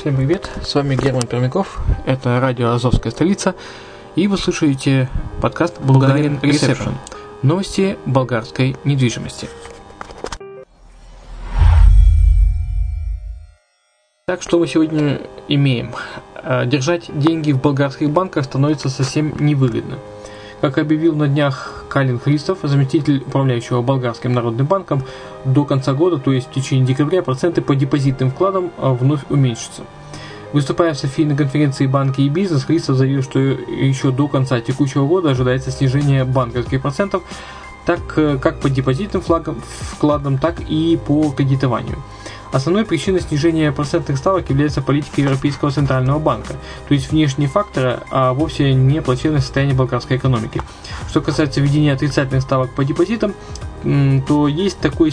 Всем привет, с вами Герман Пермяков, это радио «Азовская столица», и вы слушаете подкаст «Bulgarian Reception» – новости болгарской недвижимости. Так, что мы сегодня имеем? А, держать деньги в болгарских банках становится совсем невыгодно. Как объявил на днях Калин Христов, заместитель управляющего Болгарским народным банком, до конца года, то есть в течение декабря, проценты по депозитным вкладам а, вновь уменьшатся. Выступая в Софии на конференции «Банки и бизнес», Христов заявил, что еще до конца текущего года ожидается снижение банковских процентов так э, как по депозитным флагам, вкладам, так и по кредитованию. Основной причиной снижения процентных ставок является политика Европейского центрального банка, то есть внешние факторы, а вовсе не плачевное состояние болгарской экономики. Что касается введения отрицательных ставок по депозитам, то есть такой,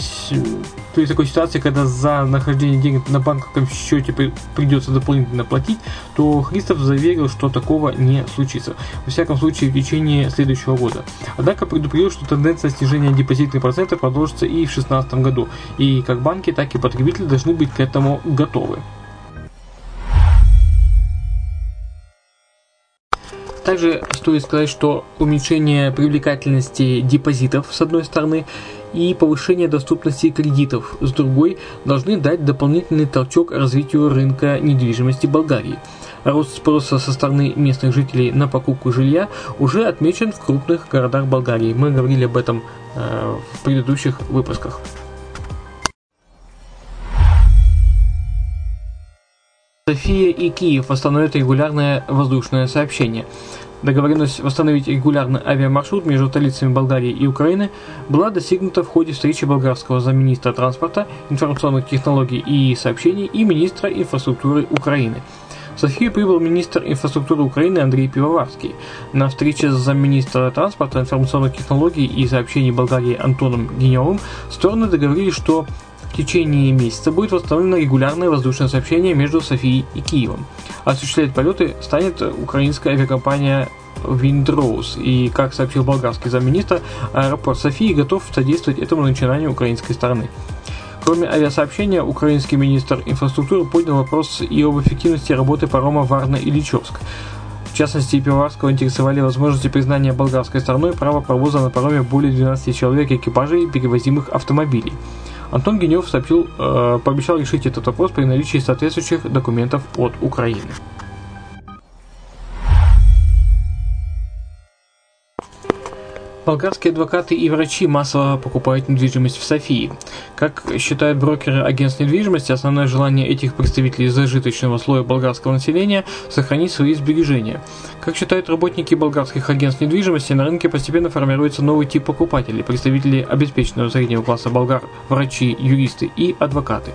то есть такой ситуации, когда за нахождение денег на банковском счете придется дополнительно платить, то Христов заверил, что такого не случится. Во всяком случае, в течение следующего года. Однако предупредил, что тенденция снижения депозитных процентов продолжится и в 2016 году. И как банки, так и потребители должны быть к этому готовы. Также стоит сказать, что уменьшение привлекательности депозитов с одной стороны и повышение доступности кредитов с другой должны дать дополнительный толчок развитию рынка недвижимости Болгарии. Рост спроса со стороны местных жителей на покупку жилья уже отмечен в крупных городах Болгарии. Мы говорили об этом э, в предыдущих выпусках. София и Киев восстановят регулярное воздушное сообщение. Договоренность восстановить регулярный авиамаршрут между столицами Болгарии и Украины была достигнута в ходе встречи болгарского замминистра транспорта, информационных технологий и сообщений и министра инфраструктуры Украины. В Софию прибыл министр инфраструктуры Украины Андрей Пивоварский. На встрече с замминистра транспорта, информационных технологий и сообщений Болгарии Антоном Геневым стороны договорились, что в течение месяца будет восстановлено регулярное воздушное сообщение между Софией и Киевом. Осуществлять полеты станет украинская авиакомпания Windrose. И, как сообщил болгарский замминистра, аэропорт Софии готов содействовать этому начинанию украинской стороны. Кроме авиасообщения, украинский министр инфраструктуры поднял вопрос и об эффективности работы парома Варна-Ильичевск. В частности, Пивоварского интересовали возможности признания болгарской стороной права провоза на пароме более 12 человек экипажей перевозимых автомобилей. Антон Генев сообщил, э, пообещал решить этот вопрос при наличии соответствующих документов от Украины. Болгарские адвокаты и врачи массово покупают недвижимость в Софии. Как считают брокеры агентств недвижимости, основное желание этих представителей зажиточного слоя болгарского населения – сохранить свои сбережения. Как считают работники болгарских агентств недвижимости, на рынке постепенно формируется новый тип покупателей – представители обеспеченного среднего класса болгар, врачи, юристы и адвокаты.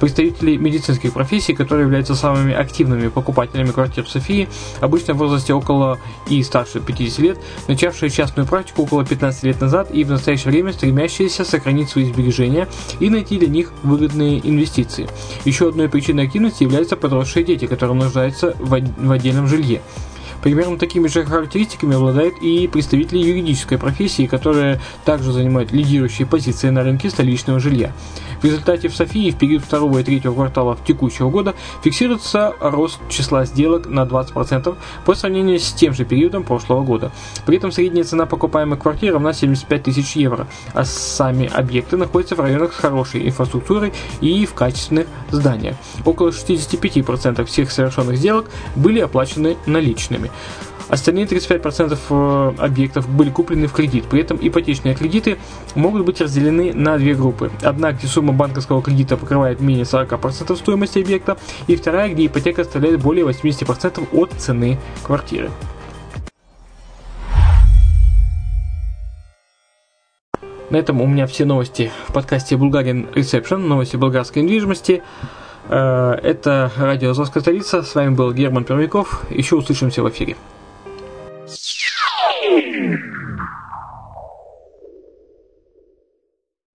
Представители медицинских профессий, которые являются самыми активными покупателями квартир в Софии, обычно в возрасте около и старше 50 лет, начавшие частную практику около 15 лет назад и в настоящее время стремящиеся сохранить свои сбережения и найти для них выгодные инвестиции. Еще одной причиной активности являются подросшие дети, которые нуждаются в отдельном жилье. Примерно такими же характеристиками обладают и представители юридической профессии, которые также занимают лидирующие позиции на рынке столичного жилья. В результате в Софии в период второго и третьего кварталов текущего года фиксируется рост числа сделок на 20% по сравнению с тем же периодом прошлого года. При этом средняя цена покупаемой квартиры равна 75 тысяч евро, а сами объекты находятся в районах с хорошей инфраструктурой и в качественных зданиях. Около 65% всех совершенных сделок были оплачены наличными. Остальные 35% э, объектов были куплены в кредит. При этом ипотечные кредиты могут быть разделены на две группы. Одна, где сумма банковского кредита покрывает менее 40% стоимости объекта, и вторая, где ипотека составляет более 80% от цены квартиры. На этом у меня все новости в подкасте Bulgarian Reception, новости болгарской недвижимости. Э, это радио «Азовская столица». С вами был Герман Пермяков. Еще услышимся в эфире.